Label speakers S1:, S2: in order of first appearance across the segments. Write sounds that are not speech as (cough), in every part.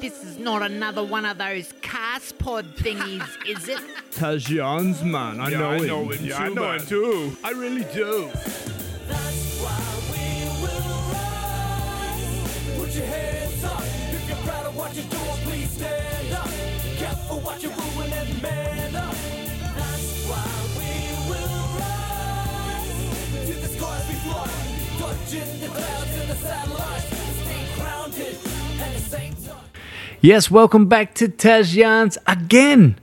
S1: This is not another one of those cast pod thingies, is it? (laughs)
S2: Tajans, man. I
S3: Yeah,
S2: know
S3: I
S2: him.
S3: know him
S2: Yeah,
S3: too,
S2: I know
S3: man.
S2: him too. I really do.
S4: Put your hands up if you're proud of what you're doing. Please stand up. Careful what you're ruining, man up. That's why we will rise. To the skies we fly, dodging the clouds and the satellites.
S2: Yes, welcome back to Tajans again.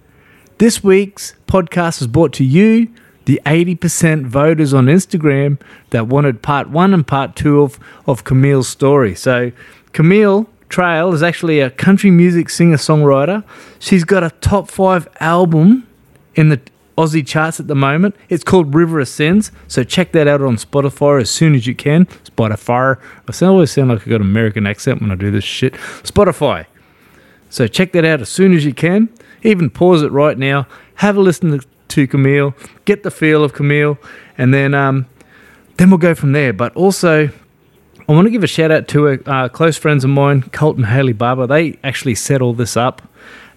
S2: This week's podcast is brought to you, the 80% voters on Instagram that wanted part one and part two of, of Camille's story. So, Camille Trail is actually a country music singer songwriter. She's got a top five album in the Aussie charts at the moment. It's called River Ascends. So, check that out on Spotify as soon as you can. Spotify. I sound- always sound like I got an American accent when I do this shit. Spotify. So check that out as soon as you can. Even pause it right now. Have a listen to, Camille. Get the feel of Camille, and then um, then we'll go from there. But also, I want to give a shout out to a, uh, close friends of mine, Colt and Haley Barber. They actually set all this up.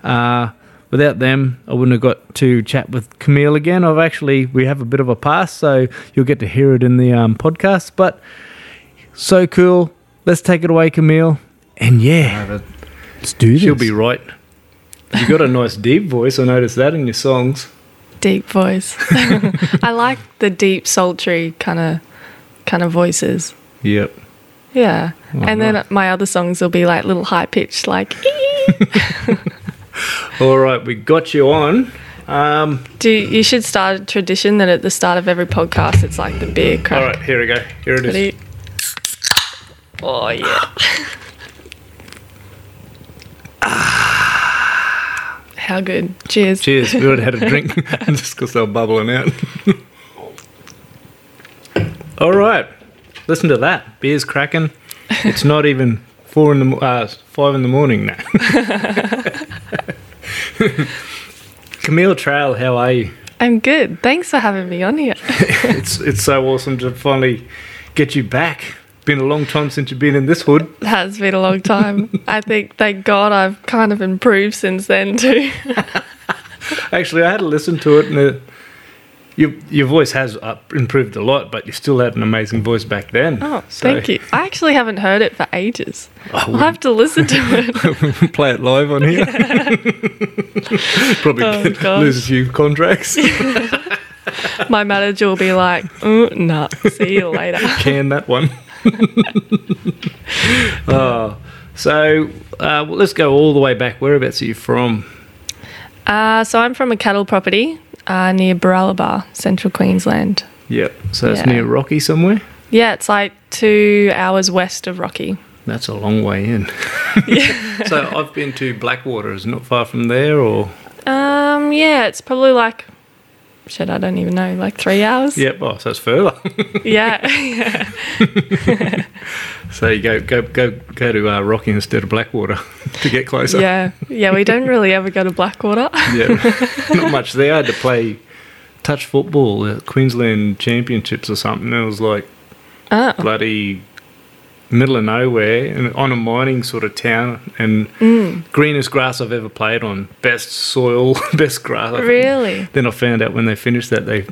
S2: Uh, without them, I wouldn't have got to chat with Camille again. I've actually we have a bit of a past, so you'll get to hear it in the um, podcast. But so cool. Let's take it away, Camille. And yeah, let's do this. She'll be right. You've got a nice deep voice. I noticed that in your songs.
S5: deep voice. (laughs) I like the deep, sultry kind of kind of voices.
S2: Yep.
S5: Yeah.
S2: Oh,
S5: and then my other songs will be like little high pitched, like. (laughs) (laughs)
S2: All right, we got you on. Um,
S5: Do you should start a tradition that at the start of every podcast it's like the beer crack.
S2: all right, here we go. Here it is.
S5: Ready? Oh yeah. How good. Cheers.
S2: Cheers. We already had a drink (laughs) (laughs) just because they were bubbling out. all right, listen to that. Beer's cracking. It's not even four in the uh, five in the morning now. (laughs) Camille Trail, how are you?
S5: I'm good. Thanks for having me on here. (laughs) (laughs)
S2: It's it's so awesome to finally get you back. Been a long time since you've been in this hood.
S5: It has been a long time. I think, thank God, I've kind of improved since then too.
S2: Actually, I had to listen to it, and it, your your voice has up, improved a lot, but you still had an amazing voice back then.
S5: Oh,
S2: So-
S5: thank you. I actually haven't heard it for ages.
S2: Oh,
S5: I'll have to listen to it. (laughs)
S2: play it live on here. (laughs) Probably
S5: Oh,
S2: get- lose a few contracts. (laughs)
S5: My manager will be like, oh, nah, see you later.
S2: Can that one. oh, so uh, well, let's go all the way back. Whereabouts are you from?
S5: Uh, so I'm from a cattle property uh, near Baralaba, central Queensland.
S2: Yep. So it's
S5: Yeah.
S2: near Rocky somewhere.
S5: Yeah, it's like two hours west of Rocky.
S2: That's a long way in. (laughs) so I've been to Blackwater. Is not far from there, or
S5: Um, yeah, it's probably like, shit, I don't even know, like three hours.
S2: yep. Oh, so it's further. (laughs)
S5: Yeah, yeah. (laughs)
S2: so you go go go go to uh, Rocky instead of Blackwater (laughs) to get closer.
S5: yeah, yeah. We don't really ever go to Blackwater.
S2: Yeah, not much there. I had to play touch football Queensland Championships or something. It was like
S5: Oh,
S2: bloody middle of nowhere and on a mining sort of town and
S5: Mm.
S2: greenest grass I've ever played on. Best soil, (laughs) best grass. I think.
S5: really?
S2: Then I found out when they finished that they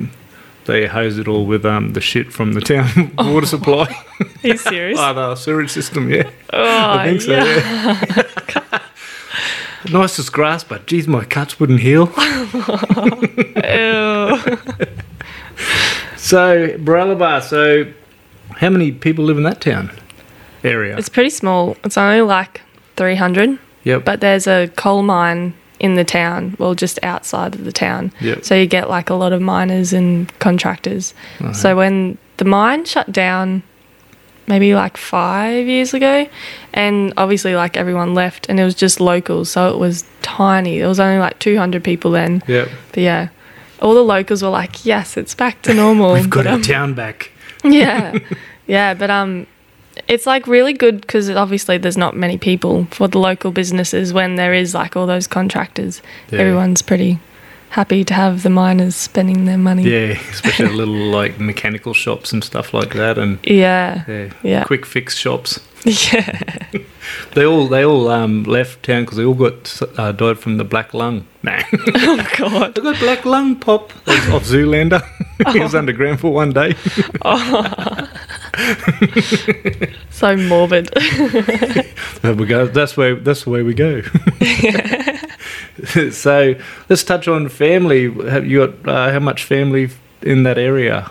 S2: they hosed it all with um, the shit from the town (laughs) water supply.
S5: Are you serious? (laughs)
S2: oh, the sewage system, yeah.
S5: oh,
S2: I think so,
S5: yeah.
S2: yeah. Nicest grass, but geez, my cuts wouldn't heal.
S5: Ew.
S2: So, Baralaba, so how many people live in that town area?
S5: It's pretty small. It's only like 300,
S2: yep.
S5: but there's a coal mine in the town, well, just outside of the town.
S2: Yep.
S5: So you get like a lot of miners and contractors.
S2: Uh-huh.
S5: So when the mine shut down, maybe like five years ago, and obviously like everyone left, and it was just locals, so it was tiny. There was only like 200 people then.
S2: Yep.
S5: But yeah, all the locals were like, "Yes, it's back to normal." (laughs)
S2: We've got
S5: But,
S2: our
S5: um,
S2: town back. (laughs)
S5: yeah yeah but um it's like really good because obviously there's not many people for the local businesses when there is like all those contractors
S2: Yeah.
S5: everyone's pretty happy to have the miners spending their money
S2: Yeah, especially little like mechanical shops and stuff like that, and (laughs)
S5: yeah
S2: yeah,
S5: Yeah.
S2: quick fix shops. (laughs)
S5: yeah (laughs)
S2: They all they all um, left town because they all got uh, died from the black lung. Nah,
S5: oh God.
S2: they got black lung pop of, of Zoolander. he was underground for one day. (laughs)
S5: So morbid. (laughs)
S2: There we go. That's where that's the way we go. (laughs) so let's touch on family. Have you got uh, how much family in that area?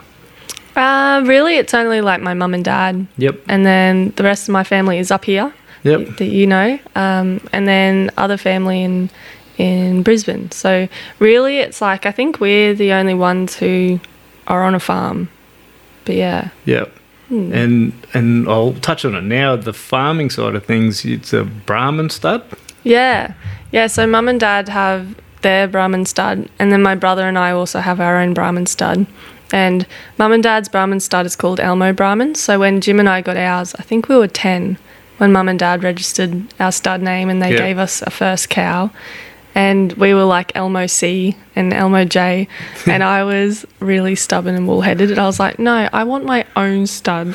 S5: uh, really, it's only like my mum and dad,
S2: Yep.
S5: and then the rest of my family is up here
S2: Yep.
S5: that you know, um, and then other family in in Brisbane. So really, it's like I think we're the only ones who are on a farm. But yeah,
S2: Yep. Hmm. And and I'll touch on it now. The farming side of things, it's a Brahman stud.
S5: yeah, yeah. So mum and dad have their Brahman stud, and then my brother and I also have our own Brahman stud. And mum and dad's Brahman stud is called Elmo Brahman. So when Jim and I got ours, I think we were ten when mum and dad registered our stud name, and they
S2: Yeah.
S5: gave us a first cow. And we were like Elmo C and Elmo J. (laughs) And I was really stubborn and bullheaded. And I was like, no, I want my own stud.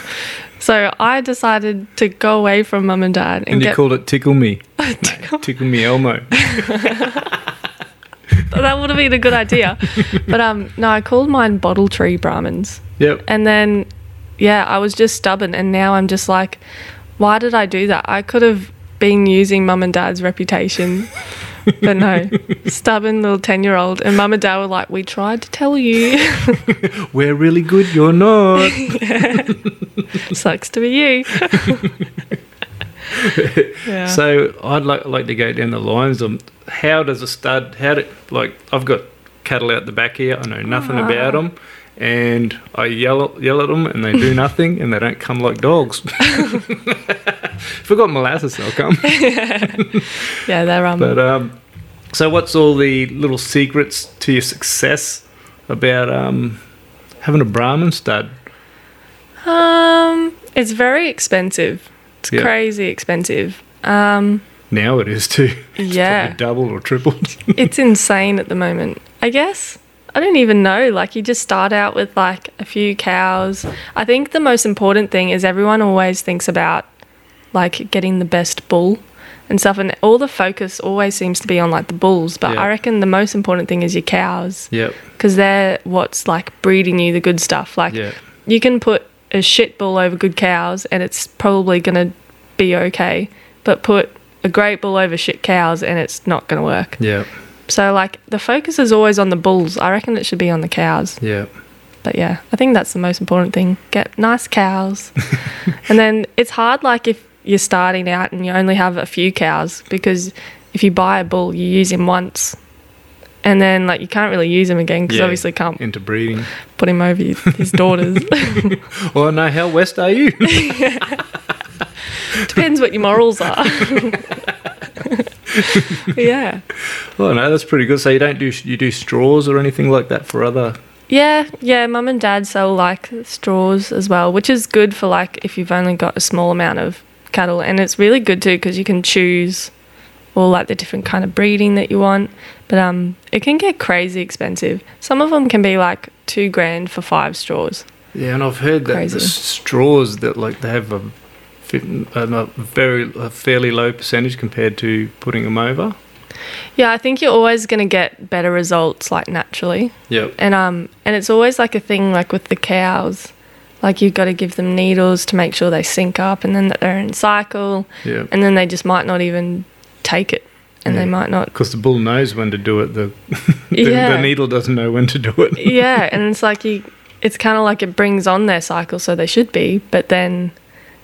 S5: So I decided to go away from mum and dad and,
S2: And you
S5: get
S2: called it Tickle Me. (laughs) Tickle Me Elmo. (laughs)
S5: that would have been a good idea. but um, no, I called mine Bottle Tree Brahmans.
S2: Yep.
S5: And then, yeah, I was just stubborn. And now I'm just like, why did I do that? I could have been using mum and dad's reputation. (laughs) But no, stubborn little 10 year old. And mum and dad were like, we tried to tell you. (laughs)
S2: We're really good. You're not. (laughs)
S5: Sucks to be you. yeah.
S2: So I'd like like to go down the lines of how does a stud? How do like I've got cattle out the back here. I know nothing
S5: Ah.
S2: about them, and I yell yell at them, and they do nothing, and they don't come like dogs. If we got molasses, they'll come. (laughs)
S5: yeah, they're um,
S2: But um, so what's all the little secrets to your success about um having a Brahman stud?
S5: um, it's very expensive. It's
S2: Yeah.
S5: crazy expensive. Um,
S2: Now it is too. (laughs)
S5: yeah.
S2: Doubled or tripled. (laughs)
S5: it's insane at the moment. I guess I don't even know. Like you just start out with like a few cows. I think the most important thing is everyone always thinks about like getting the best bull and stuff, and all the focus always seems to be on like the bulls. But
S2: Yeah.
S5: I reckon the most important thing is your cows
S2: yep.
S5: because they're what's like breeding you the good stuff. Like
S2: Yeah.
S5: you can put a shit bull over good cows and it's probably going to be okay, but put a great bull over shit cows and it's not going to work.
S2: Yep.
S5: So like the focus is always on the bulls. I reckon it should be on the cows.
S2: Yep.
S5: But yeah, I think that's the most important thing. Get nice cows. (laughs) and then it's hard like if you're starting out and you only have a few cows because if you buy a bull, you use him once. And then like you can't really use him again because
S2: Yeah.
S5: obviously can't
S2: Into breeding.
S5: put him over his, his daughters. (laughs) (laughs)
S2: Well, no, how west are you? (laughs)
S5: Depends what your morals are. yeah.
S2: oh no, that's pretty good. So you don't do you do straws or anything like that for other?
S5: Yeah, yeah, mum and dad sell like straws as well, which is good for like if you've only got a small amount of cattle and it's really good too because you can choose all like the different kind of breeding that you want. But um it can get crazy expensive. Some of them can be like 2 grand for 5 straws.
S2: Yeah, and I've heard that
S5: Crazy.
S2: the straws that like they have a, a a very a fairly low percentage compared to putting them over.
S5: Yeah, I think you're always going to get better results like naturally.
S2: Yep.
S5: And um and it's always like a thing like with the cows. Like you've got to give them needles to make sure they sync up and then that they're in cycle
S2: Yeah.
S5: and then they just might not even take it and they might not
S2: Because the bull knows when to do it. The (laughs) the,
S5: Yeah.
S2: the needle doesn't know when to do it. (laughs)
S5: yeah and it's like you it's kind of like it brings on their cycle so they should be but then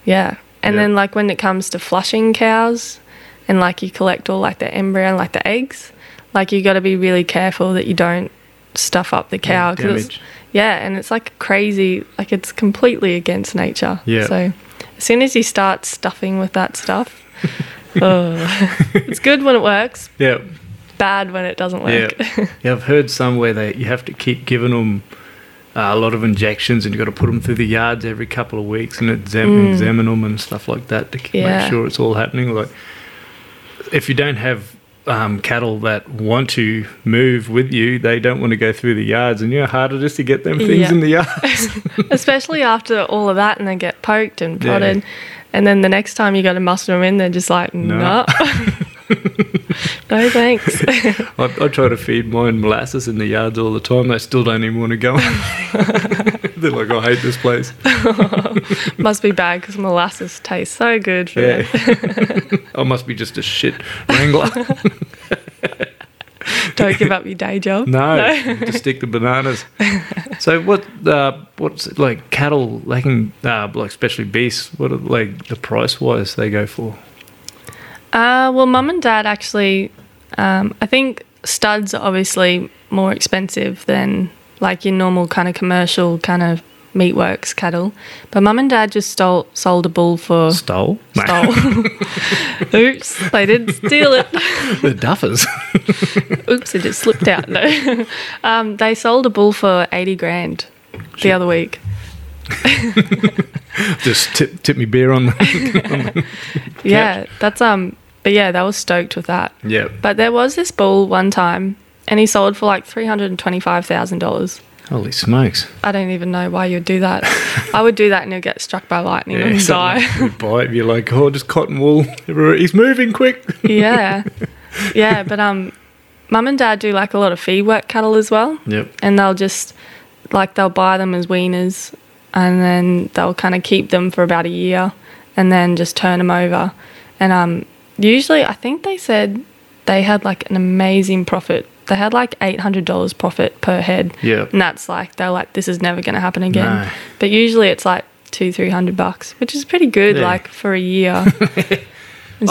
S5: yeah and
S2: Yeah.
S5: then like when it comes to flushing cows and like you collect all like the embryo and like the eggs like you got to be really careful that you don't stuff up the cow 'cause it's-
S2: damage.
S5: Yeah and it's like crazy like it's completely against nature
S2: Yeah.
S5: so as soon as you start stuffing with that stuff (laughs) oh, it's good when it works
S2: Yeah.
S5: bad when it doesn't work
S2: Yeah. yeah, I've heard somewhere that you have to keep giving them uh, a lot of injections, and you've got to put them through the yards every couple of weeks and exam- examine them and stuff like that to
S5: Mm. Yeah.
S2: make sure it's all happening. Like, if you don't have um, cattle that want to move with you, they don't want to go through the yards, and you know how hard it is to get them things
S5: Yeah.
S2: in the yards. (laughs) (laughs)
S5: especially after all of that and they get poked and
S2: Yeah.
S5: prodded And then the next time you got to muster them in, they're just like,
S2: No.
S5: no. (laughs) no thanks. (laughs)
S2: I, I try to feed mine molasses in the yards all the time. They still don't even want to go. (laughs) They're like, I hate this place. (laughs)
S5: Must be bad because molasses taste so good for
S2: Yeah.
S5: them.
S2: I must be just a shit wrangler.
S5: Don't give up your day job.
S2: No, just stick to bananas. So what? Uh, what's it like cattle? They can uh, like especially beasts. What are like the price wise they go for?
S5: Uh, well, mum and dad actually, um, I think studs are obviously more expensive than like your normal kind of commercial kind of meatworks cattle. But mum and dad just stole sold a bull for
S2: Stole?
S5: Stole. (laughs) (laughs) Oops, they did steal it. (laughs)
S2: the duffers.
S5: Oops, it just slipped out. No, um, they sold a bull for eighty grand the other week.
S2: just tip, tip me beer on the.
S5: Yeah, that's um. But yeah, they were stoked with that.
S2: yeah.
S5: But there was this bull one time, and he sold for like three hundred and twenty-five thousand dollars.
S2: Holy smokes.
S5: I don't even know why you'd do that. (laughs) I would do that and you'll get struck by lightning
S2: Yeah,
S5: and die.
S2: like- buy it, you're like, oh, just cotton wool. (laughs) He's moving quick.
S5: yeah. (laughs) Yeah, but um mum and dad do like a lot of feed work cattle as well.
S2: Yep.
S5: And they'll just like they'll buy them as weaners and then they'll kind of keep them for about a year and then just turn them over. And um usually I think they said they had like an amazing profit. They had like $800 profit per head.
S2: Yeah.
S5: And that's like they're like this is never going to happen again.
S2: No.
S5: But usually it's like two, three hundred bucks, which is pretty good,
S2: Yeah.
S5: like for a year. (laughs) it's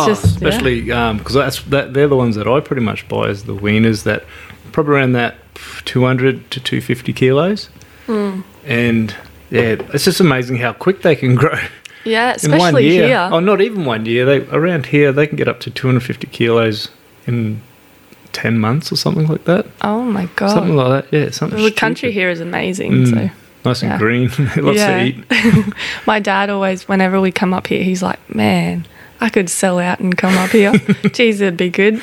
S2: Oh,
S5: just
S2: especially because that's that they're the ones that I pretty much buy as the weaners that probably around that 200 to 250 kilos.
S5: Hmm.
S2: And yeah, it's just amazing how quick they can (laughs) grow.
S5: Yeah,
S2: in one
S5: especially
S2: year.
S5: here.
S2: Oh, not even one year. They around here they can get up to 250 kilos in 10 months or something like that.
S5: Oh my god,
S2: Something like that. Yeah, something.
S5: the country here is amazing.
S2: Mm.
S5: So
S2: nice and
S5: yeah.
S2: green. (laughs) Lots to eat. (laughs)
S5: my dad always, whenever we come up here, he's like, "Man, I could sell out and come up here. (laughs) Jeez, it'd be good."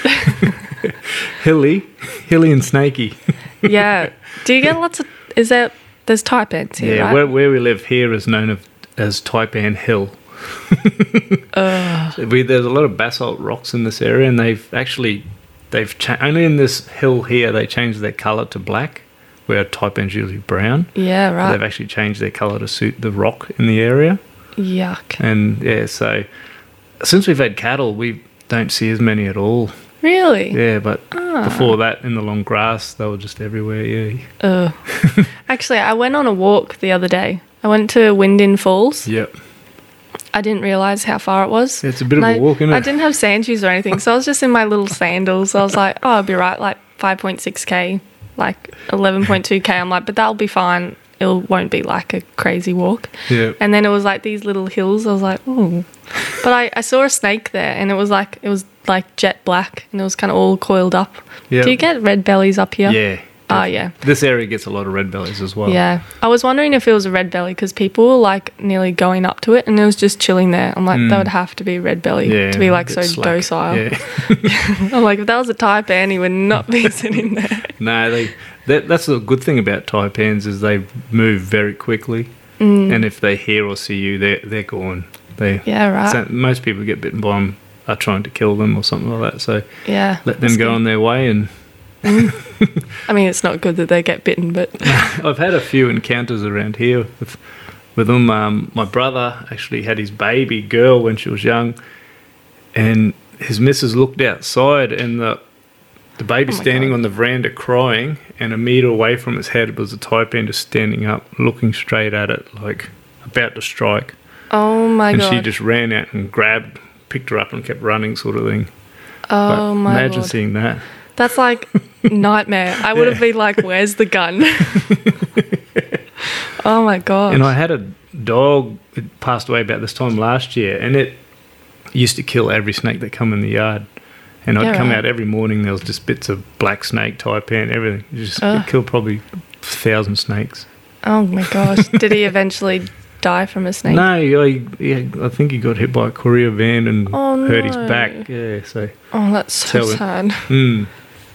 S2: Hilly, hilly and snaky.
S5: yeah. Do you get lots of? Is there? There's taipans here,
S2: Yeah,
S5: right?
S2: where, where we live here is known of, as Taipan Hill. (laughs) we, there's a lot of basalt rocks in this area, and they've actually they've cha- only in this hill here they changed their color to black, where Taipan's usually brown.
S5: yeah, right.
S2: They've actually changed their color to suit the rock in the area,
S5: Yuck.
S2: and yeah, so since we've had cattle, we don't see as many at all.
S5: Really?
S2: Yeah, but
S5: Ah.
S2: before that, in the long grass, they were just everywhere. Yeah.
S5: Ugh. (laughs) Actually, I went on a walk the other day. I went to Windin Falls.
S2: Yep.
S5: I didn't realize how far it was.
S2: It's a bit of
S5: And
S2: a
S5: I-
S2: walk, isn't it?
S5: I didn't have sand shoes or anything, so I was just in my little sandals. I was like, oh, I'll be right, like 5.6k, like 11.2k. I'm like, but that'll be fine. It won't be like a crazy walk.
S2: Yeah.
S5: And then it was like these little hills. I was like, oh. But I, I saw a snake there, and it was like it was like jet black, and it was kind of all coiled up.
S2: Yeah.
S5: Do you get red bellies up here?
S2: Yeah.
S5: Oh yeah.
S2: This area gets a lot of red bellies as well.
S5: Yeah, I was wondering if it was a red belly because people were like nearly going up to it and it was just chilling there. I'm like, that would have to be a red belly
S2: Mm. Yeah,
S5: to be like
S2: a
S5: so
S2: bit slack.
S5: docile.
S2: Yeah. (laughs)
S5: I'm like, if that was a taipan, he would not be (laughs) sitting there.
S2: no, they. That, that's the good thing about taipans is they move very quickly,
S5: Mm.
S2: and if they hear or see you, they're they're gone. They.
S5: Yeah, right.
S2: so most people get bitten by them are trying to kill them or something like that. So
S5: yeah,
S2: let them
S5: that's
S2: go
S5: good.
S2: on their way. And (laughs)
S5: I mean, it's not good that they get bitten, but (laughs)
S2: I've had a few encounters around here with with them. Um, my brother actually had his baby girl when she was young, and his missus looked outside, and the the baby
S5: Oh
S2: standing
S5: God.
S2: on the veranda crying, and a meter away from its head was a taipan just standing up, looking straight at it, like about to strike.
S5: oh my
S2: and
S5: god, And
S2: she just ran out and grabbed, picked her up, and kept running, sort of thing.
S5: oh
S2: But
S5: my
S2: imagine
S5: lord,
S2: seeing that.
S5: That's like (laughs) nightmare. I would have been like, where's the gun? (laughs) oh my god,
S2: And I had a dog that passed away about this time last year, and it used to kill every snake that come in the yard. And I'd
S5: Yeah,
S2: come
S5: right.
S2: out every morning. There was just bits of black snake, taipan, everything. It just
S5: Ugh.
S2: it killed probably a thousand snakes.
S5: oh my gosh, did he eventually die from a snake? (laughs)
S2: No, I, yeah, I think he got hit by a courier van and
S5: Oh,
S2: hurt his back. Yeah, so
S5: Oh, that's so
S2: him.
S5: sad.
S2: mm,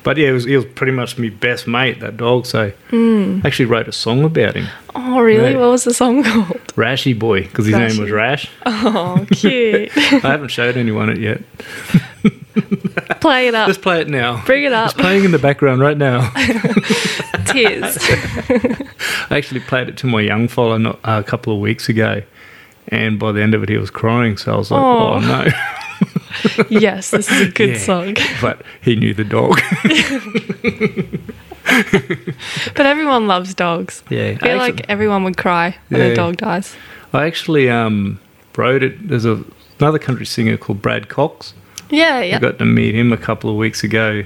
S2: But yeah, it was, he was pretty much my best mate, that dog. So
S5: Hmm.
S2: I actually wrote a song about him,
S5: Oh, really?
S2: Right.
S5: What was the song called?
S2: Rashy Boy, because his name was Rash.
S5: Oh, (laughs) cute.
S2: I haven't showed anyone it yet. (laughs)
S5: Play it up.
S2: Let's play it now.
S5: Bring it up.
S2: It's playing in the background right now. (laughs)
S5: Tears.
S2: I actually played it to my young fella uh, a couple of weeks ago, and by the end of it, he was crying. So I was like,
S5: Aw.
S2: "Oh no!"
S5: Yes, this is a good
S2: Yeah.
S5: song.
S2: but he knew the dog. (laughs)
S5: But everyone loves dogs.
S2: yeah,
S5: I feel like everyone would cry when
S2: Yeah.
S5: a dog dies.
S2: I actually um, wrote it. There's a, another country singer called Brad Cox.
S5: Yeah,
S2: I
S5: yeah.
S2: got to meet him a couple of weeks ago,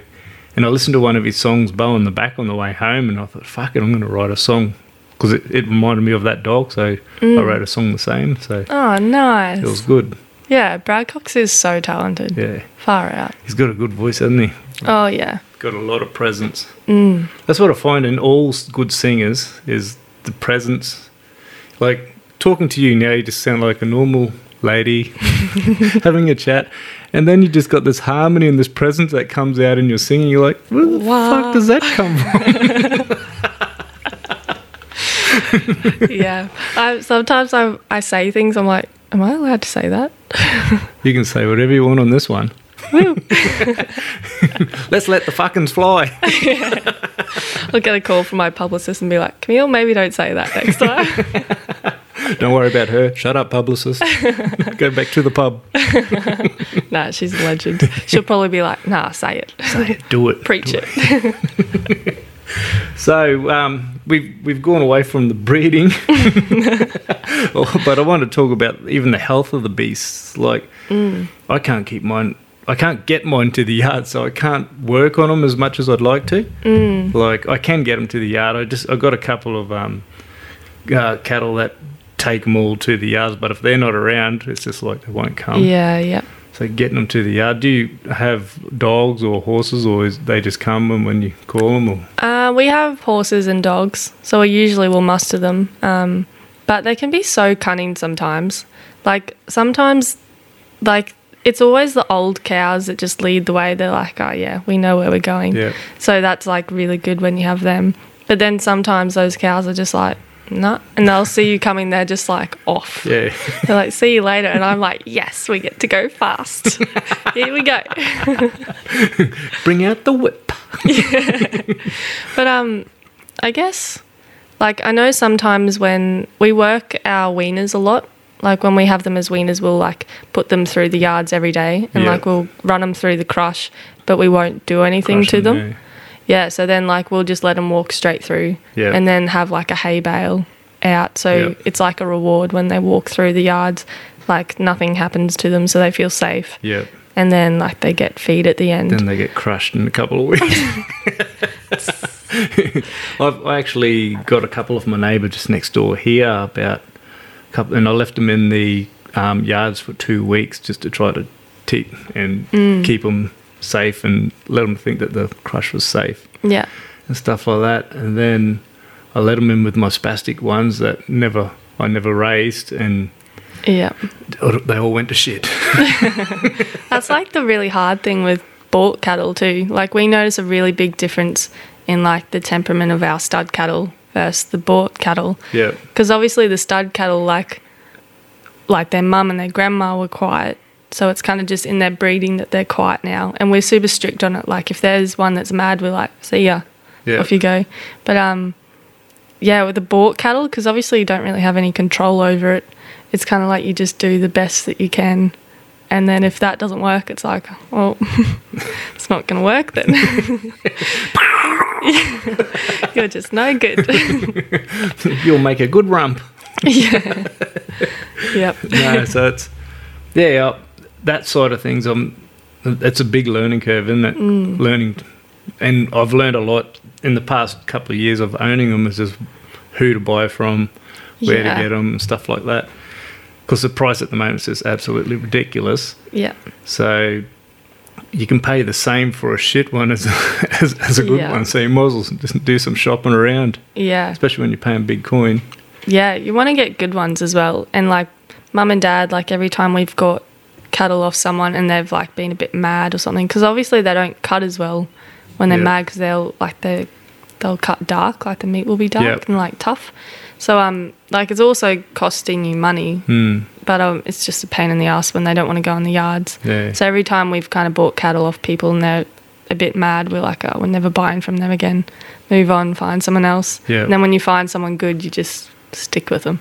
S2: and I listened to one of his songs, "Bow in the Back," on the way home, and I thought, "Fuck it, I'm going to write a song." Because it, it reminded me of that dog, so I wrote a song the same. So
S5: Oh, nice.
S2: it was good.
S5: Yeah, Brad Cox is so talented.
S2: Yeah,
S5: Far out.
S2: he's got a good voice, hasn't he?
S5: Oh, yeah.
S2: got a lot of presence.
S5: Mm.
S2: That's what I find in all good singers is the presence. Like talking to you now, you just sound like a normal lady (laughs) having a chat, and then you just got this harmony and this presence that comes out in your singing. You're like, where the
S5: Wow.
S2: fuck does that come from? (laughs) (laughs)
S5: yeah. I, sometimes I, I say things, I'm like, am I allowed to say that?
S2: You can say whatever you want on this one. (laughs) Let's let the fuckings fly. (laughs)
S5: I'll get a call from my publicist and be like, Camille, maybe don't say that next time. (laughs)
S2: Don't worry about her. Shut up, publicist. Go back to the pub.
S5: nah, she's a legend. She'll probably be like, nah, say it.
S2: Say it. Do it.
S5: Preach
S2: Do
S5: it.
S2: So um, we've we've gone away from the breeding, (laughs) (laughs) but I want to talk about even the health of the beasts. Like I can't keep mine. I can't get mine to the yard, so I can't work on them as much as I'd like to. Like I can get them to the yard. I just I got a couple of um, uh, cattle that take them all to the yards, but if they're not around, it's just like they won't come.
S5: yeah, yeah.
S2: So getting them to the yard. Do you have dogs or horses, or is they just come and when you call them? Or
S5: Uh, we have horses and dogs, so we usually will muster them. Um, but they can be so cunning sometimes. Like sometimes, like it's always the old cows that just lead the way. They're like, oh yeah, we know where we're going.
S2: yeah,
S5: So that's like really good when you have them. But then sometimes those cows are just like, nah, and they'll see you coming. They're just like off.
S2: yeah.
S5: They're like, see you later, and I'm like, yes, we get to go fast. (laughs) Here we go. (laughs)
S2: Bring out the whip. yeah. (laughs)
S5: But um, I guess like I know sometimes when we work our weaners a lot, like when we have them as weaners, we'll like put them through the yards every day, and
S2: Yeah.
S5: like we'll run them through the crush, but we won't do anything to them.
S2: yeah.
S5: Yeah, so then like we'll just let them walk straight through,
S2: Yeah.
S5: and then have like a hay bale out. So it's like a reward when they walk through the yards. Like nothing happens to them, so they feel safe,
S2: Yeah.
S5: and then like they get feed at the end.
S2: Then they get crushed in a couple of weeks. (laughs) I've I actually got a couple of my neighbour just next door here about a couple, and I left them in the um, yards for two weeks just to try to teach and keep them safe and let them think that the crush was safe
S5: yeah,
S2: and stuff like that. And then I let them in with my spastic ones that never I never raised, and
S5: yeah.
S2: they all went to shit. (laughs)
S5: That's like the really hard thing with bought cattle too. Like we notice a really big difference in like the temperament of our stud cattle versus the bought cattle.
S2: yeah,
S5: Because obviously the stud cattle, like like their mum and their grandma were quiet, so it's kind of just in their breeding that they're quiet now. And we're super strict on it. Like if there's one that's mad, we're like, see ya,
S2: yeah,
S5: off you go. But um, yeah, with the bought cattle, because obviously you don't really have any control over it. It's kind of like you just do the best that you can. And then if that doesn't work, it's like, well, (laughs) it's not going to work then. (laughs) You're just no good. (laughs)
S2: You'll make a good rump.
S5: yeah. Yep.
S2: no, so it's yeah, that side of things. Um, it's a big learning curve, isn't it?
S5: Mm.
S2: Learning, and I've learned a lot in the past couple of years of owning them. Is just who to buy from, where
S5: Yeah.
S2: to get them, and stuff like that. Because the price at the moment is just absolutely ridiculous.
S5: Yeah.
S2: So you can pay the same for a shit one as (laughs) as, as a good
S5: Yeah.
S2: one. So you might as well just do some shopping around,
S5: Yeah.
S2: especially when you're paying big coin.
S5: Yeah. You want to get good ones as well. And like mum and dad, like every time we've got cattle off someone and they've like been a bit mad or something, because obviously they don't cut as well when they're
S2: Yeah.
S5: mad because they'll like they they'll cut dark, like the meat will be dark
S2: Yep.
S5: and like tough. So um, like it's also costing you money,
S2: Hmm.
S5: but um, it's just a pain in the ass when they don't want to go in the yards.
S2: Yeah.
S5: So every time we've kind of bought cattle off people and they're a bit mad, we're like, oh, we're never buying from them again. Move on, find someone else.
S2: Yeah.
S5: And then when you find someone good, you just stick with them.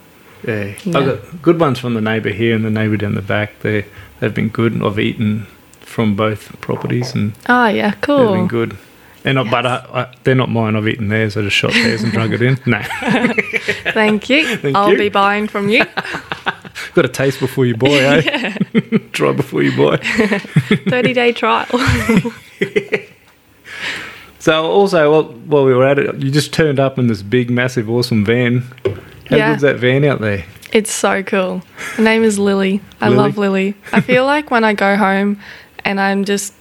S2: Yeah.
S5: Yeah.
S2: I've got good ones from the neighbour here and the neighbour down the back. They they've been good. I've eaten from both properties and
S5: Oh yeah, cool.
S2: they've been good. And I, but I, I, they're not mine. I've eaten theirs. I just shot theirs and drunk it in. No, (laughs)
S5: Thank you. (laughs)
S2: Thank
S5: I'll
S2: you.
S5: be buying from you. (laughs)
S2: got to taste before you buy. Eh? Try before you buy.
S5: 30 day trial.
S2: So also, while, while we were at it, you just turned up in this big, massive, awesome van. How
S5: Yeah.
S2: good's that van out there?
S5: It's so cool. Her name is Lily. I
S2: Lily?
S5: love Lily. I feel (laughs) like when I go home and I'm just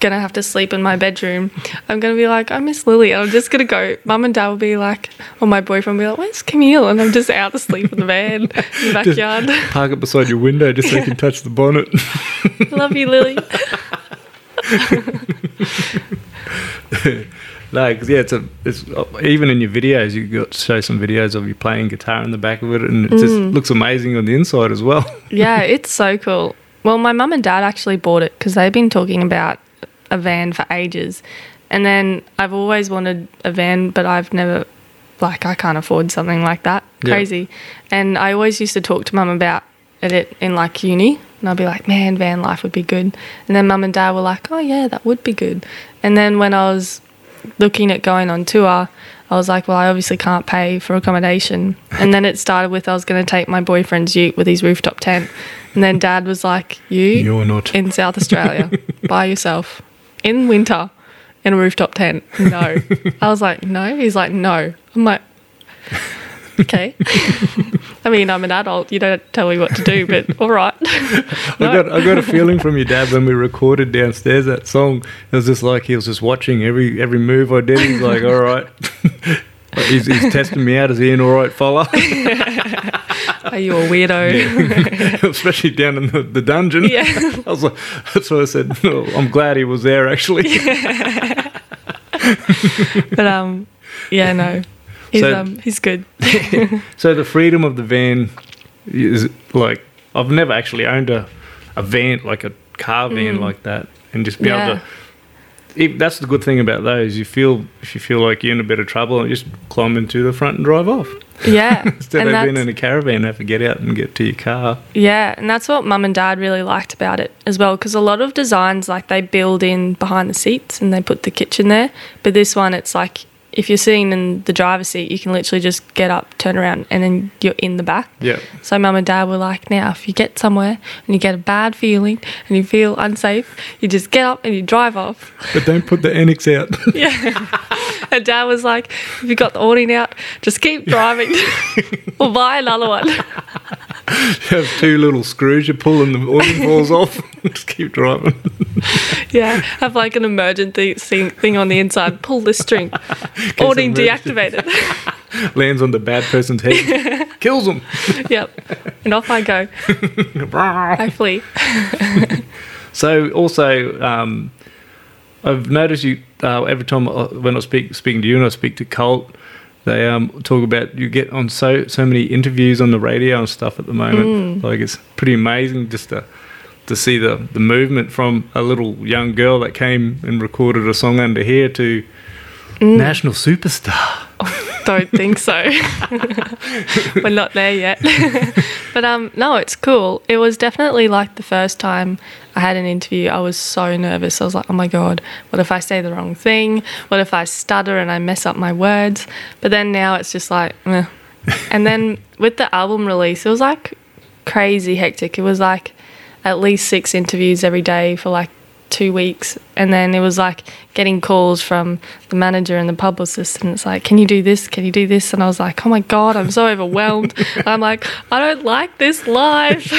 S5: gonna have to sleep in my bedroom, I'm gonna be like, I miss Lily. And I'm just gonna go. Mum and dad will be like, or my boyfriend will be like, Where's Camille? And I'm just out asleep in the van, in the (laughs) backyard.
S2: Park it beside your window just so you can touch the bonnet. (laughs)
S5: love you, Lily.
S2: No, because yeah, it's a it's even in your videos you got to show some videos of you playing guitar in the back of it, and it just
S5: Mm.
S2: looks amazing on the inside as well. (laughs)
S5: yeah, it's so cool. Well, my mum and dad actually bought it because they've been talking about a van for ages. And then I've always wanted a van, but I've never, like, I can't afford something like that.
S2: Yeah.
S5: Crazy. And I always used to talk to mum about it in like uni. And I'd be like, man, van life would be good. And then mum and dad were like, oh, yeah, that would be good. And then when I was looking at going on tour, I was like, well, I obviously can't pay for accommodation. And then it started with I was going to take my boyfriend's ute with his rooftop tent. And then dad was like, you
S2: You're not.
S5: in South Australia by yourself in winter in a rooftop tent? No. I was like, no. He's like, no. I'm like, okay. I mean, I'm an adult. You don't tell me what to do, but (laughs) all right.
S2: I got I got a feeling from your dad when we recorded downstairs that song. It was just like he was just watching every every move I did. He's like, all right. (laughs) he's, he's testing me out. Is he an all right fella? (laughs)
S5: Are you a weirdo?
S2: Especially down in the, the dungeon.
S5: Yeah.
S2: I was like, that's what I said. "Oh, I'm glad he was there actually.
S5: but um, yeah, no. He's
S2: So-
S5: um, he's good. (laughs)
S2: So the freedom of the van is like I've never actually owned a, a van like a car van like that, and just be able
S5: Mm.
S2: To. If, that's the good thing about those. You feel if you feel like you're in a bit of trouble, and just climb into the front and drive off
S5: Yeah. (laughs)
S2: instead
S5: And
S2: of being in a caravan. Have to get out and get to your car.
S5: Yeah, and that's what mum and dad really liked about it as well because a lot of designs like they build in behind the seats and they put the kitchen there, but this one it's like if you're sitting in the driver's seat, you can literally just get up, turn around, and then you're in the back.
S2: Yeah,
S5: So mum and dad were like, now if you get somewhere and you get a bad feeling and you feel unsafe, you just get up and you drive off.
S2: but don't put the annex out. (laughs) (laughs)
S5: Yeah. and dad was like, if you got the awning out, just keep driving (laughs) or buy another one. (laughs)
S2: you have two little screws. You're pulling the awning balls off. (laughs) just keep driving. (laughs)
S5: Yeah, have like an emergency thing thing on the inside. Pull this string. Awning deactivated.
S2: Lands on the bad person's head. Kills them.
S5: yep. And off I go. I flee.
S2: So also, um, I've noticed you uh, every time I, when I speak speaking to you and I speak to Colt, they um, talk about you get on so so many interviews on the radio and stuff at the moment. Like it's pretty amazing just to to see the the movement from a little young girl that came and recorded a song under here to national superstar.
S5: Don't think so. (laughs) We're not there yet. (laughs) but um no, it's cool. It was definitely like the first time I had an interview, I was so nervous. I was like, "Oh my god, what if I say the wrong thing? What if I stutter and I mess up my words?" But then now it's just like, eh. (laughs) and then with the album release, it was like crazy hectic. It was like at least six interviews every day for like two weeks. And then it was like getting calls from the manager and the publicist. And it's like, can you do this? Can you do this? And I was like, oh my God, I'm so overwhelmed. (laughs) I'm like, I don't like this life.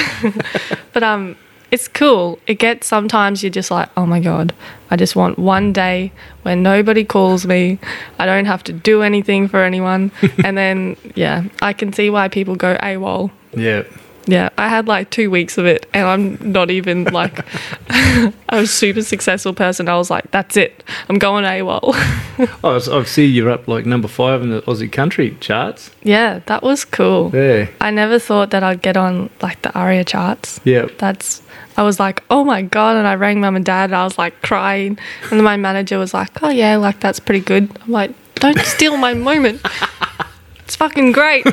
S5: (laughs) but um, it's cool. It gets sometimes you're just like, oh my God, I just want one day where nobody calls me. I don't have to do anything for anyone. (laughs) and then, yeah, I can see why people go AWOL.
S2: Yeah.
S5: Yeah, I had like two weeks of it, and I'm not even like (laughs) a super successful person. I was like, that's it. I'm going AWOL. (laughs)
S2: Oh, so I see you're up like number five in the Aussie country charts.
S5: yeah, that was cool.
S2: Yeah.
S5: I never thought that I'd get on like the ARIA charts.
S2: Yeah.
S5: That's, I was like, oh my God. And I rang mum and dad, and I was like crying. And then my manager was like, oh yeah, like that's pretty good. I'm like, don't steal my moment. (laughs) It's fucking great.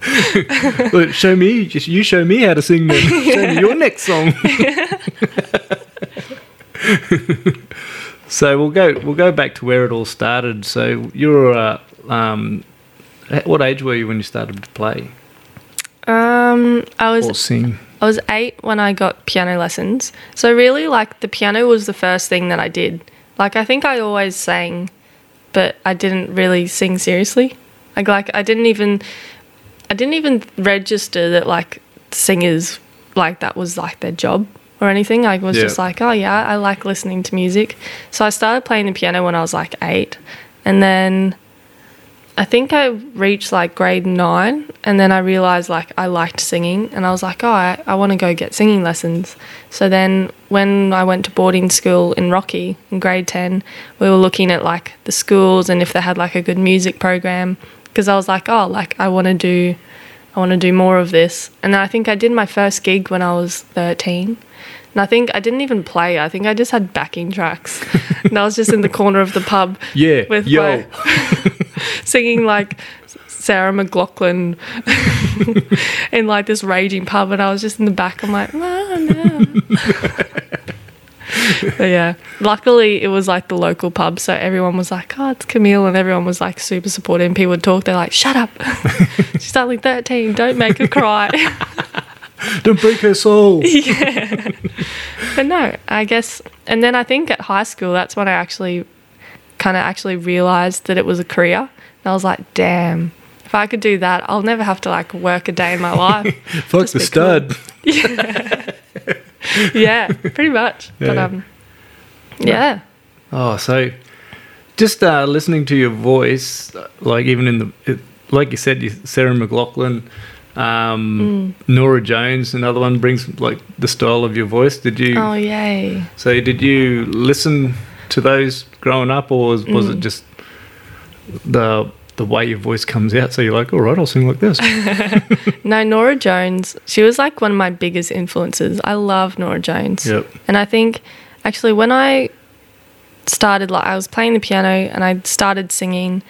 S5: (laughs)
S2: Look, show me, just you show me how to sing. (laughs) Show me your next song. (laughs) so we'll go we'll go back to where it all started. So you were uh, um, at what age were you when you started to play
S5: um, I was
S2: or sing?
S5: I was eight when I got piano lessons. So really, like the piano was the first thing that I did. Like I think I always sang, but I didn't really sing seriously. Like like I didn't even I didn't even register that like singers like that was like their job or anything. I was
S2: Yeah.
S5: just like, oh yeah, I like listening to music. So I started playing the piano when I was like eight, and then I think I reached like grade nine, and then I realized like I liked singing, and I was like, oh, I, I want to go get singing lessons. So then when I went to boarding school in Rocky in grade 10, we were looking at like the schools and if they had like a good music program, because I was like, oh, like I want to do. I want to do more of this. And then I think I did my first gig when I was 13. And I think I didn't even play. I think I just had backing tracks. (laughs) and I was just in the corner of the pub
S2: Yeah,
S5: with
S2: yo.
S5: my (laughs) singing like Sarah McLachlan in like this raging pub, and I was just in the back. I'm like, oh, (laughs) no. (laughs) but yeah, luckily it was like the local pub, so everyone was like, "Oh, it's Camille," and everyone was like super supportive. And people would talk. They're like, "Shut up, (laughs) she's only 13. Don't make her cry." (laughs)
S2: Don't break her soul. yeah.
S5: But no, I guess, and then I think at high school, that's when I actually kind of actually realized that it was a career. And I was like, damn, if I could do that, I'll never have to like work a day in my life.
S2: Fuck
S5: Just
S2: the stud.
S5: yeah, (laughs) pretty much. But
S2: Yeah.
S5: um, yeah,
S2: Oh, so just uh, listening to your voice, like even in the, it, like you said, you, Sarah McLachlan, um,
S5: Mm.
S2: Norah Jones, another one brings like the style of your voice. Did you?
S5: oh yay.
S2: So did you listen to those growing up, or was, was
S5: Mm.
S2: it just the the way your voice comes out? So you're like, all right, I'll sing like this. (laughs)
S5: No, Norah Jones, she was like one of my biggest influences. I love Norah Jones.
S2: Yep.
S5: And I think actually when I started like I was playing the piano and I started singing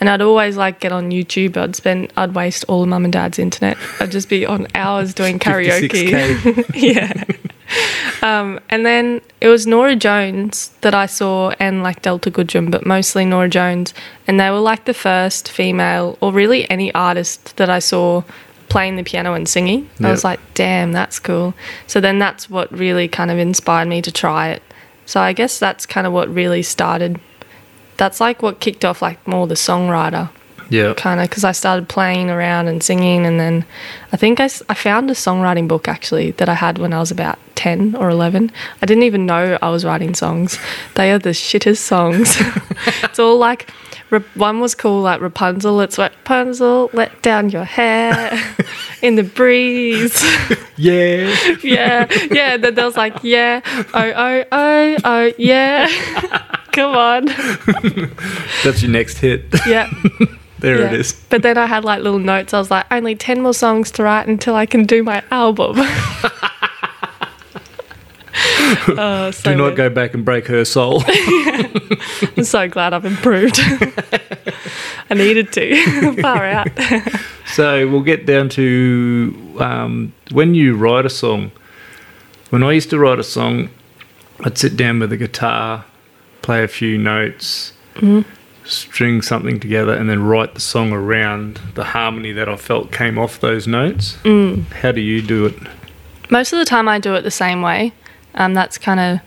S5: and I'd always like get on YouTube. I'd spend I'd waste all of mum and dad's internet. I'd just be on hours doing (laughs) karaoke. (laughs) Yeah. Um, and then it was Norah Jones that I saw and like Delta Goodrem, but mostly Norah Jones. And they were like the first female, or really any artist that I saw playing the piano and singing. I was like, damn, that's cool. So then that's what really kind of inspired me to try it. So I guess that's kind of what really started. That's like what kicked off like more the songwriter
S2: Yeah.
S5: kind of because I started playing around and singing, and then I think I, I found a songwriting book actually that I had when I was about 10 or 11. I didn't even know I was writing songs. They are the shittest songs. (laughs) it's all like, one was called like Rapunzel, it's like Rapunzel, let down your hair (laughs) in the breeze. (laughs)
S2: Yeah.
S5: yeah, yeah. Then there was like, yeah, oh, oh, oh, oh, yeah. Come on.
S2: That's your next hit.
S5: Yeah.
S2: There
S5: Yeah.
S2: it is.
S5: But then I had like little notes. I was like, only 10 more songs to write until I can do my album. (laughs) (laughs) oh, so
S2: Do not
S5: weird.
S2: go back and break her soul. (laughs)
S5: I'm so glad I've improved. I needed to. Far out.
S2: So we'll get down to um, when you write a song. When I used to write a song, I'd sit down with a guitar, play a few notes, string something together, and then write the song around the harmony that I felt came off those notes. How do you do it?
S5: Most of the time, I do it the same way. Um, that's kind of,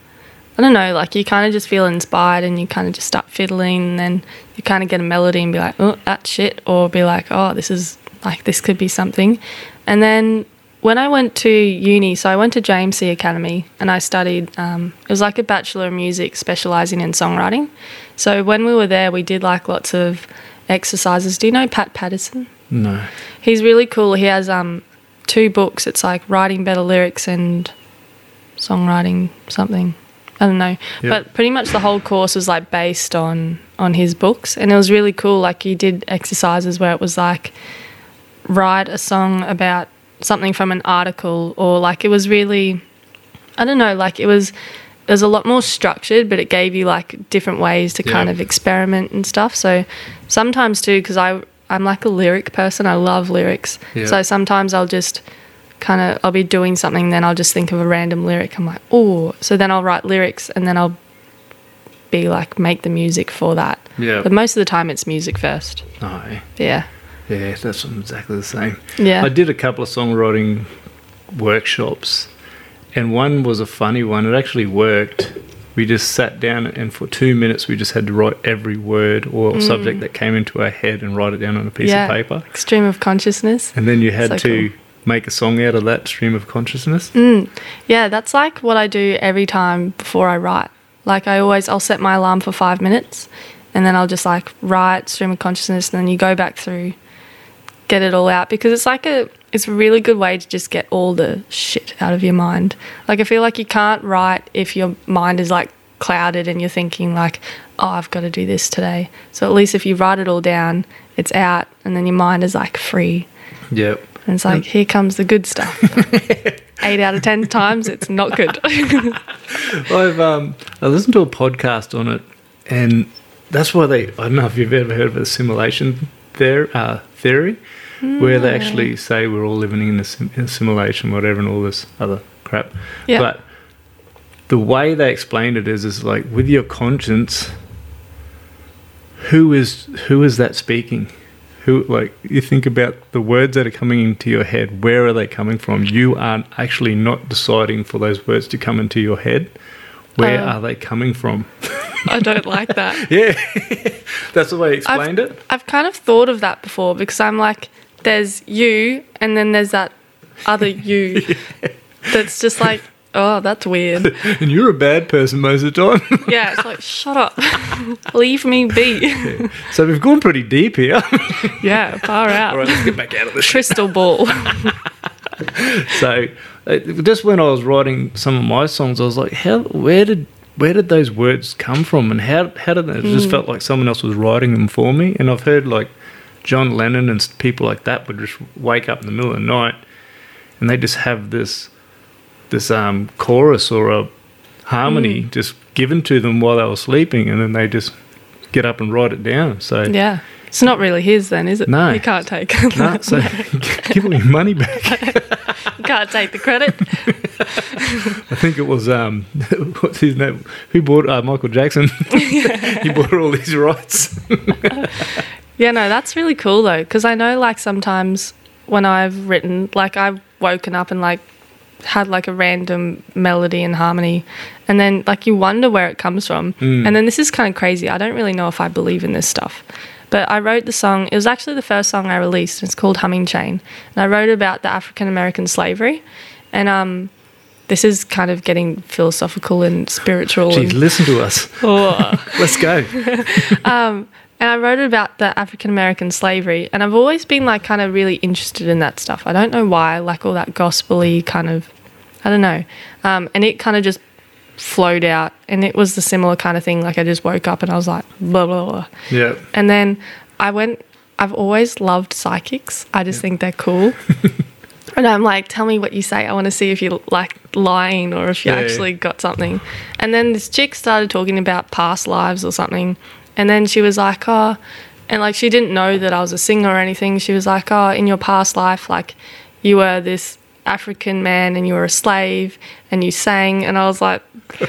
S5: I don't know, like you kind of just feel inspired and you kind of just start fiddling and then you kind of get a melody and be like, oh, that's shit. Or be like, oh, this is like, this could be something. And then when I went to uni, so I went to JMC Academy and I studied, um, it was like a Bachelor of Music specializing in songwriting. So when we were there, we did like lots of exercises. Do you know Pat Pattison?
S2: No.
S5: He's really cool. He has um two books. It's like writing better lyrics and songwriting something. I don't know.
S2: Yep.
S5: But pretty much the whole course was like based on on his books and it was really cool. Like he did exercises where it was like write a song about something from an article or like it was really I don't know, like it was it was a lot more structured, but it gave you like different ways to kind of experiment and stuff. So sometimes too, because I I'm like a lyric person. I love lyrics.
S2: Yeah.
S5: So sometimes I'll just kind of I'll be doing something, then I'll just think of a random lyric. I'm like, oh, so then I'll write lyrics, and then I'll be like make the music for that.
S2: Yeah.
S5: But most of the time, it's music first.
S2: No.
S5: Yeah.
S2: Yeah, that's exactly the same.
S5: Yeah.
S2: I did a couple of songwriting workshops, and one was a funny one. It actually worked. We just sat down, and for two minutes, we just had to write every word or subject that came into our head and write it down on a piece
S5: Mm. yeah.
S2: of paper.
S5: Stream of consciousness.
S2: And then you had
S5: So
S2: to
S5: cool.
S2: make a song out of that stream of consciousness.
S5: Yeah, that's like what I do every time before I write. Like I always, I'll set my alarm for five minutes, and then I'll just like write stream of consciousness, and then you go back through, get it all out because it's like a, it's a really good way to just get all the shit out of your mind. Like I feel like you can't write if your mind is like clouded and you're thinking like, oh, I've got to do this today. So at least if you write it all down, it's out, and then your mind is like free.
S2: Yep.
S5: And it's like, here comes the good stuff. (laughs) Eight out of ten times, it's not good. (laughs)
S2: I've um, I listened to a podcast on it, and that's why they. I don't know if you've ever heard of the simulation there uh, theory, where they hmm. actually say we're all living in a, sim- in a simulation, whatever, and all this other crap.
S5: Yeah.
S2: But the way they explained it is, is like with your conscience. Who is who is that speaking? Who like you think about the words that are coming into your head? Where are they coming from? You are actually not deciding for those words to come into your head. Where
S5: Oh.
S2: are they coming from?
S5: I don't like that. (laughs)
S2: Yeah, (laughs) that's the way he explained
S5: I've,
S2: it.
S5: I've kind of thought of that before because I'm like, there's you, and then there's that other you (laughs) that's just like, oh, that's weird. (laughs)
S2: And you're a bad person most of the time. (laughs)
S5: Yeah, it's like, shut up, leave me be.
S2: so we've gone pretty deep here.
S5: yeah, far out.
S2: All right, let's get back out of this.
S5: Crystal ball.
S2: So uh, just when I was writing some of my songs, I was like, how, where did, where did those words come from, and how, how did they? It just felt like someone else was writing them for me. And I've heard like John Lennon and people like that would just wake up in the middle of the night, and they just have this, this um chorus or a harmony just given to them while they were sleeping, and then they just get up and write it down. So
S5: yeah, it's not really his then, is it?
S2: No.
S5: you can't take. it.
S2: no, so (laughs) (laughs) give me your money back. (laughs)
S5: you can't take the credit.
S2: I think it was um, what's his name? Who bought uh, Michael Jackson? he bought all these rights.
S5: Yeah, no, that's really cool though, because I know like sometimes when I've written, like I've woken up and like had like a random melody and harmony, and then like you wonder where it comes from. And then this is kind of crazy. I don't really know if I believe in this stuff. But I wrote the song, it was actually the first song I released. It's called Humming Chain. And I wrote about the African American slavery. And um, this is kind of getting philosophical and spiritual. And,
S2: listen to us.
S5: Oh. (laughs)
S2: Let's go. (laughs)
S5: and I wrote about the African American slavery, and I've always been like kind of really interested in that stuff. I don't know why, like all that gospely kind of, I don't know. Um, and it kind of just flowed out, and it was the similar kind of thing. Like I just woke up and I was like, blah blah blah,
S2: Yeah.
S5: and then I went. I've always loved psychics. I just think they're cool. (laughs) And I'm like, tell me what you say. I want to see if you're like lying or if you
S2: Yeah, yeah.
S5: actually got something. And then this chick started talking about past lives or something. And then she was like, oh, and like she didn't know that I was a singer or anything. She was like, oh, in your past life, like you were this African man and you were a slave and you sang. And I was like, (laughs)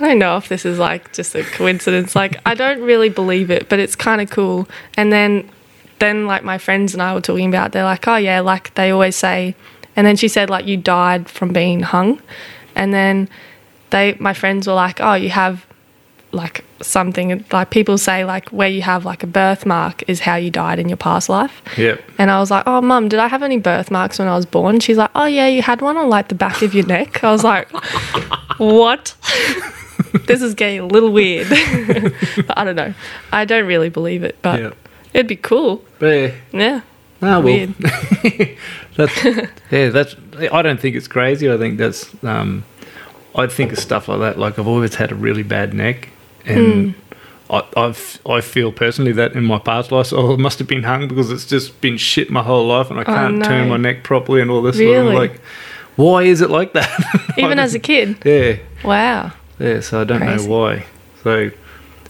S5: I don't know if this is like just a coincidence. Like I don't really believe it, but it's kind of cool. And then then like my friends and I were talking about they're like, "Oh yeah, like they always say." And then she said like you died from being hung. And then they my friends were like, "Oh, you have like something like people say like where you have like a birthmark is how you died in your past life."
S2: Yep.
S5: And I was like, "Oh, mum, did I have any birthmarks when I was born?" She's like, "Oh yeah, you had one on like the back of your neck." I was like, (laughs) "What?" (laughs) this is getting a little weird. (laughs) but I don't know. I don't really believe it, but
S2: Yeah.
S5: it'd be cool.
S2: But yeah,
S5: Yeah.
S2: Ah, well,
S5: Weird.
S2: that's yeah. That's I don't think it's crazy. I think that's um, I think of stuff like that. Like I've always had a really bad neck, and I, I've I feel personally that in my past life, oh, it must have been hung because it's just been shit my whole life, and I can't
S5: no.
S2: turn my neck properly and all this. Sort of,
S5: Really?
S2: like, why is it like that? (laughs)
S5: Even as a kid.
S2: yeah,
S5: Wow.
S2: yeah. So I don't
S5: Crazy.
S2: know why. So,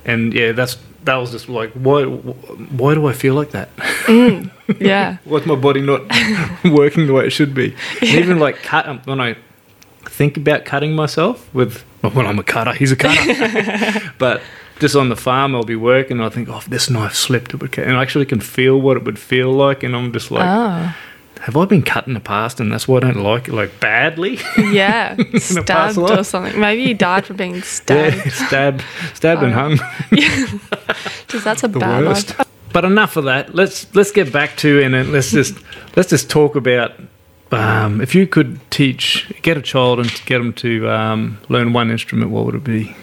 S2: and yeah, that's that was just like why why do I feel like that? (laughs)
S5: Yeah.
S2: Why's my body not (laughs) working the way it should be? And even like cut um, when I think about cutting myself with well, when I'm a cutter, he's a cutter. (laughs) but just on the farm, I'll be working. And I think, oh, if this knife slipped, it would cut. And I actually can feel what it would feel like. And I'm just like,
S5: Oh.
S2: have I been cut in the past? And that's why I don't like it, like badly.
S5: Yeah. (laughs) Stabbed or something. Maybe you died from being (laughs)
S2: yeah,
S5: stabbed.
S2: stabbed, stabbed and oh. hung.
S5: Just that's a
S2: the
S5: bad
S2: worst.
S5: life.
S2: But enough of that. Let's let's get back to and let's just let's just talk about um, if you could teach get a child and get them to um, learn one instrument, what would it be?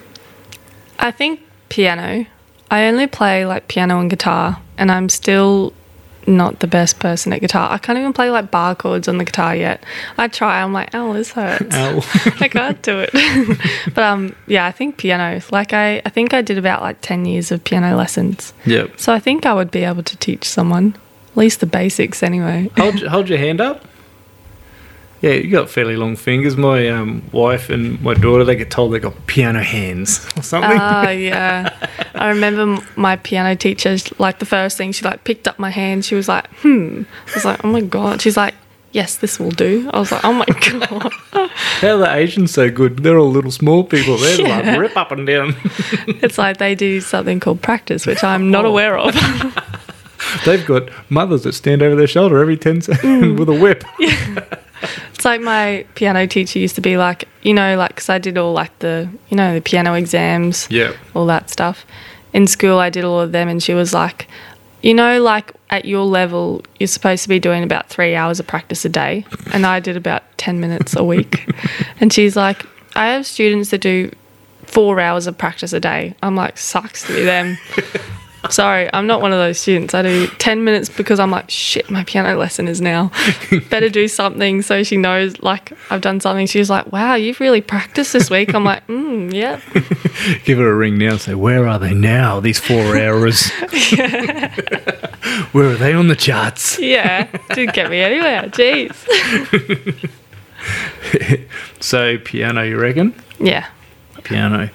S5: I think piano. I only play like piano and guitar, and I'm still not the best person at guitar. I can't even play like bar chords on the guitar yet. I try. I'm like, oh, this hurts.
S2: Ow. (laughs)
S5: I can't do it. (laughs) but um, yeah, I think piano. Like I, I think I did about like ten years of piano lessons.
S2: yep.
S5: So I think I would be able to teach someone at least the basics anyway.
S2: Hold hold your hand up. Yeah, you got fairly long fingers. My um, wife and my daughter, they get told they got piano hands (laughs) or something.
S5: Ah, yeah. I remember my piano teacher, like the first thing, she like picked up my hand. She was like, hmm. I was like, oh my God. She's like, yes, this will do. I was like, oh my (laughs) God.
S2: How are the Asians so good? They're all little small people. They're (laughs)
S5: Yeah.
S2: like rip up and down.
S5: it's like they do something called practice, which I'm not
S2: Oh.
S5: aware of.
S2: They've got mothers that stand over their shoulder every 10 seconds with a whip.
S5: It's like my piano teacher used to be like, you know, like, because I did all like the, you know, the piano exams,
S2: Yeah.
S5: all that stuff. In school, I did all of them, and she was like, you know, like at your level, you're supposed to be doing about three hours of practice a day. And I did about 10 minutes a week. (laughs) and she's like, I have students that do four hours of practice a day. I'm like, sucks to be them. (laughs) Sorry, I'm not one of those students. I do 10 minutes because I'm like, shit, my piano lesson is now. (laughs) Better do something so she knows, like, I've done something. She's like, wow, you've really practiced this week. I'm like, mm, yeah. (laughs)
S2: Give her a ring now and say, Where are they now, these four (laughs) hours? Where are they on the charts?
S5: Yeah. Didn't get me anywhere. Jeez.
S2: So, piano, you reckon?
S5: Yeah.
S2: Piano.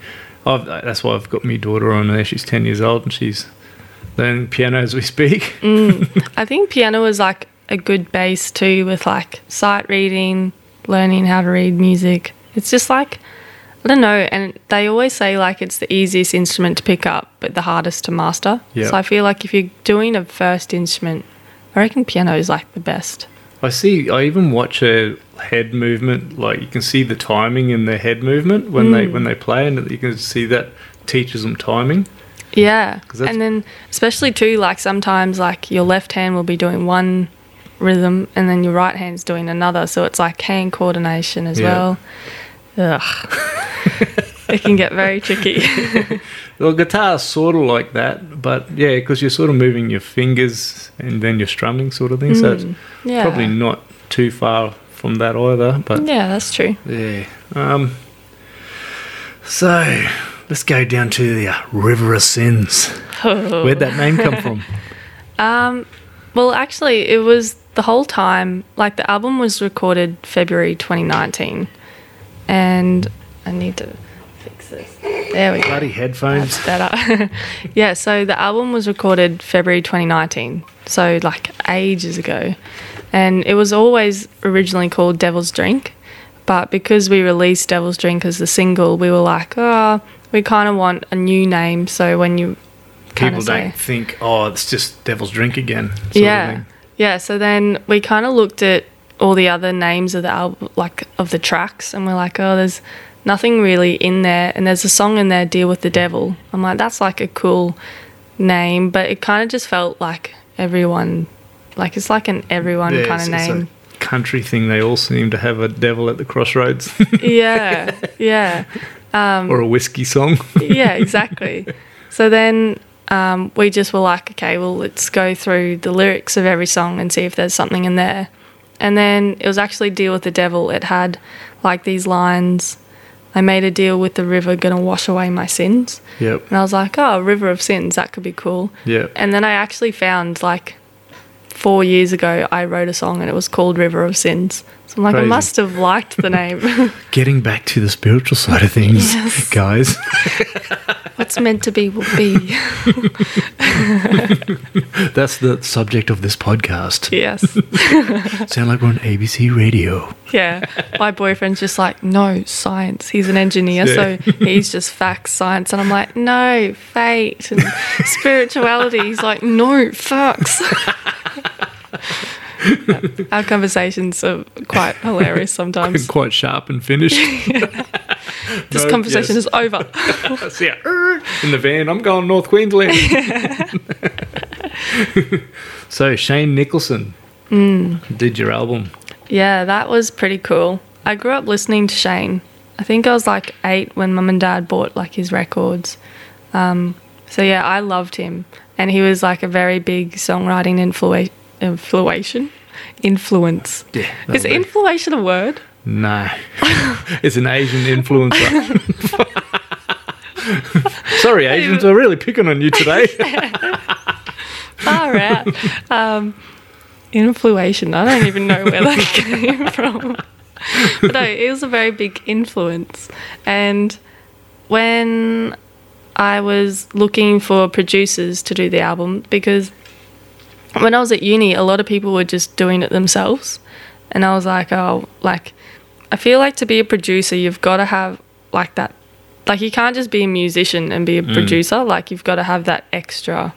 S2: I've, that's why I've got my daughter on there. She's 10 years old and she's learning piano as we speak. (laughs) Mm.
S5: I think piano is like a good base too with like sight reading, learning how to read music. It's just like I don't know, and they always say like it's the easiest instrument to pick up, but the hardest to master.
S2: Yeah.
S5: So I feel like if you're doing a first instrument, I reckon piano is like the best.
S2: I see. I even watch a head movement. Like you can see the timing in their head movement when they mm. when they play, and you can see that teaches them timing.
S5: Yeah. And then especially too, like sometimes like your left hand will be doing one rhythm and then your right hand's doing another. So it's like hand coordination as
S2: Yeah.
S5: well. Ugh. (laughs) it can get very tricky. (laughs)
S2: Well, guitar's sort of like that, but yeah, because you're sort of moving your fingers and then you're strumming, sort of thing. So it's
S5: yeah.
S2: probably not too far from that either. But
S5: Yeah, that's true.
S2: yeah. Um. So let's go down to the uh, River of Sins. Where'd that name come from? (laughs)
S5: Um, well, actually, it was the whole time. Like the album was recorded February 2019, and I need to fix this. There we go.
S2: Bloody headphones.
S5: better. (laughs) yeah, so the album was recorded February 2019, so like ages ago. And it was always originally called Devil's Drink, but because we released Devil's Drink as the single, we were like, oh, we kind of want a new name. So when you
S2: People
S5: say,
S2: don't think, oh, it's just Devil's Drink again.
S5: yeah, yeah. So then we kind of looked at all the other names of the album, like of the tracks, and we're like, oh, there's nothing really in there, and there's a song in there, "Deal with the Devil." I'm like, that's like a cool name, but it kind of just felt like everyone, like it's like an everyone
S2: Yeah,
S5: kind of name.
S2: a country thing. They all seem to have a devil at the crossroads (laughs)
S5: yeah, yeah.
S2: Or a whiskey song. (laughs)
S5: yeah, exactly. So then um, we just were like, okay, well, let's go through the lyrics of every song and see if there's something in there. And then it was actually Deal with the Devil. It had like these lines I made a deal with the river, gonna wash away my sins.
S2: Yep.
S5: And I was like, oh, River of Sins, that could be cool.
S2: Yep.
S5: And then I actually found like four years ago, I wrote a song and it was called River of Sins. So I'm like,
S2: Crazy.
S5: I must have liked the name. (laughs)
S2: Getting back to the spiritual side of things,
S5: Yes.
S2: guys. (laughs)
S5: What's meant to be will be. (laughs)
S2: That's the subject of this podcast.
S5: yes.
S2: Sound like we're on ABC Radio.
S5: Yeah. My boyfriend's just like, no, science. He's an engineer, so he's just facts, science. And I'm like, no, fate and spirituality. He's like, no, facts. Our conversations are quite hilarious (laughs) sometimes.
S2: Quite sharp and finished. (laughs) (laughs)
S5: This
S2: No,
S5: conversation
S2: yes.
S5: is over.
S2: See ya. In the van. I'm going North Queensland. so Shane Nicholson did your album.
S5: Yeah, that was pretty cool. I grew up listening to Shane. I think I was like eight when mum and dad bought like his records. Um, so yeah, I loved him, and he was like a very big songwriting influa- influation influence.
S2: Yeah.
S5: Is influation a word?
S2: No. (laughs) it's an Asian influencer. (laughs) Sorry, Asians are really picking on you today. (laughs)
S5: All right. out. Um, influation. I don't even know where that came from. But no, it was a very big influence. And when I was looking for producers to do the album, because when I was at uni, a lot of people were just doing it themselves. And I was like, oh, like, I feel like to be a producer, you've got to have like that. Like, you can't just be a musician and be a mm. producer. Like, you've got to have that extra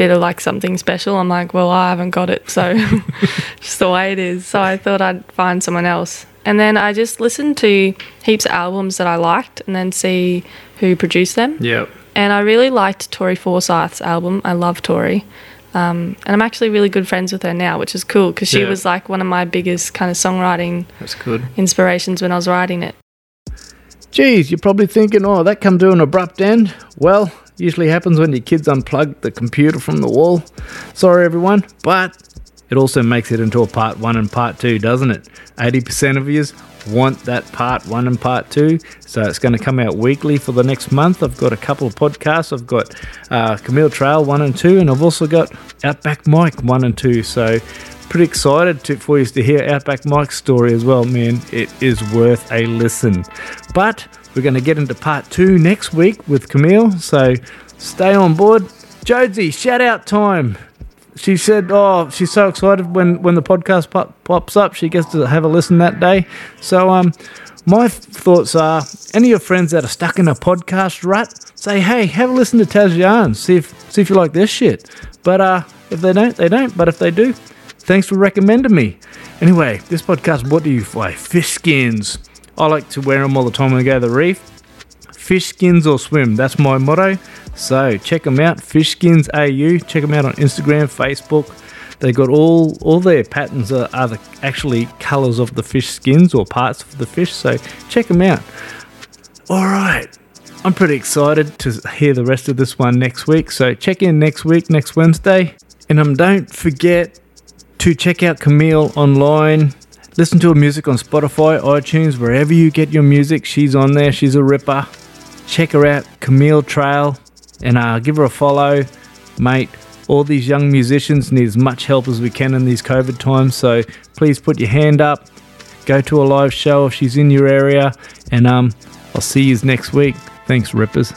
S5: bit of like something special. I'm like, well, I haven't got it, so (laughs) just the way it is. So I thought I'd find someone else. And then I just listened to heaps of albums that I liked and then see who produced them.
S2: yep.
S5: And I really liked Tori Forsyth's album. I love Tori. Um, and I'm actually really good friends with her now, which is cool because she
S2: Yeah.
S5: was like one of my biggest kind of songwriting
S2: That's good.
S5: inspirations when I was writing it.
S2: Geez, you're probably thinking, oh, that come to an abrupt end. Well, usually happens when your kids unplug the computer from the wall. Sorry, everyone, but it also makes it into a part one and part two, doesn't it? 80% of you want that part one and part two. So it's going to come out weekly for the next month. I've got a couple of podcasts. I've got uh, Camille Trail one and two, and I've also got Outback Mike one and two. So pretty excited to, for you to hear Outback Mike's story as well, man. It is worth a listen. But we're going to get into part two next week with Camille, so stay on board. Josie, shout out time. She said, "Oh, she's so excited when when the podcast pop, pops up. She gets to have a listen that day." So, um, my th- thoughts are: any of your friends that are stuck in a podcast rut, say, "Hey, have a listen to Taz. See if see if you like this shit." But uh, if they don't, they don't. But if they do, thanks for recommending me. Anyway, this podcast brought to you by fish skins. I like to wear them all the time when I go to the reef. Fish skins or swim. That's my motto. So check them out. Fish skins AU. Check them out on Instagram, Facebook. They got all all their patterns are, are the actually colors of the fish skins or parts of the fish. So check them out. All right. I'm pretty excited to hear the rest of this one next week. So check in next week, next Wednesday. And um, don't forget to check out Camille online. Listen to her music on Spotify, iTunes, wherever you get your music. She's on there. She's a ripper. Check her out, Camille Trail, and uh, give her a follow, mate. All these young musicians need as much help as we can in these COVID times. So please put your hand up. Go to a live show if she's in your area, and um, I'll see you next week. Thanks, rippers.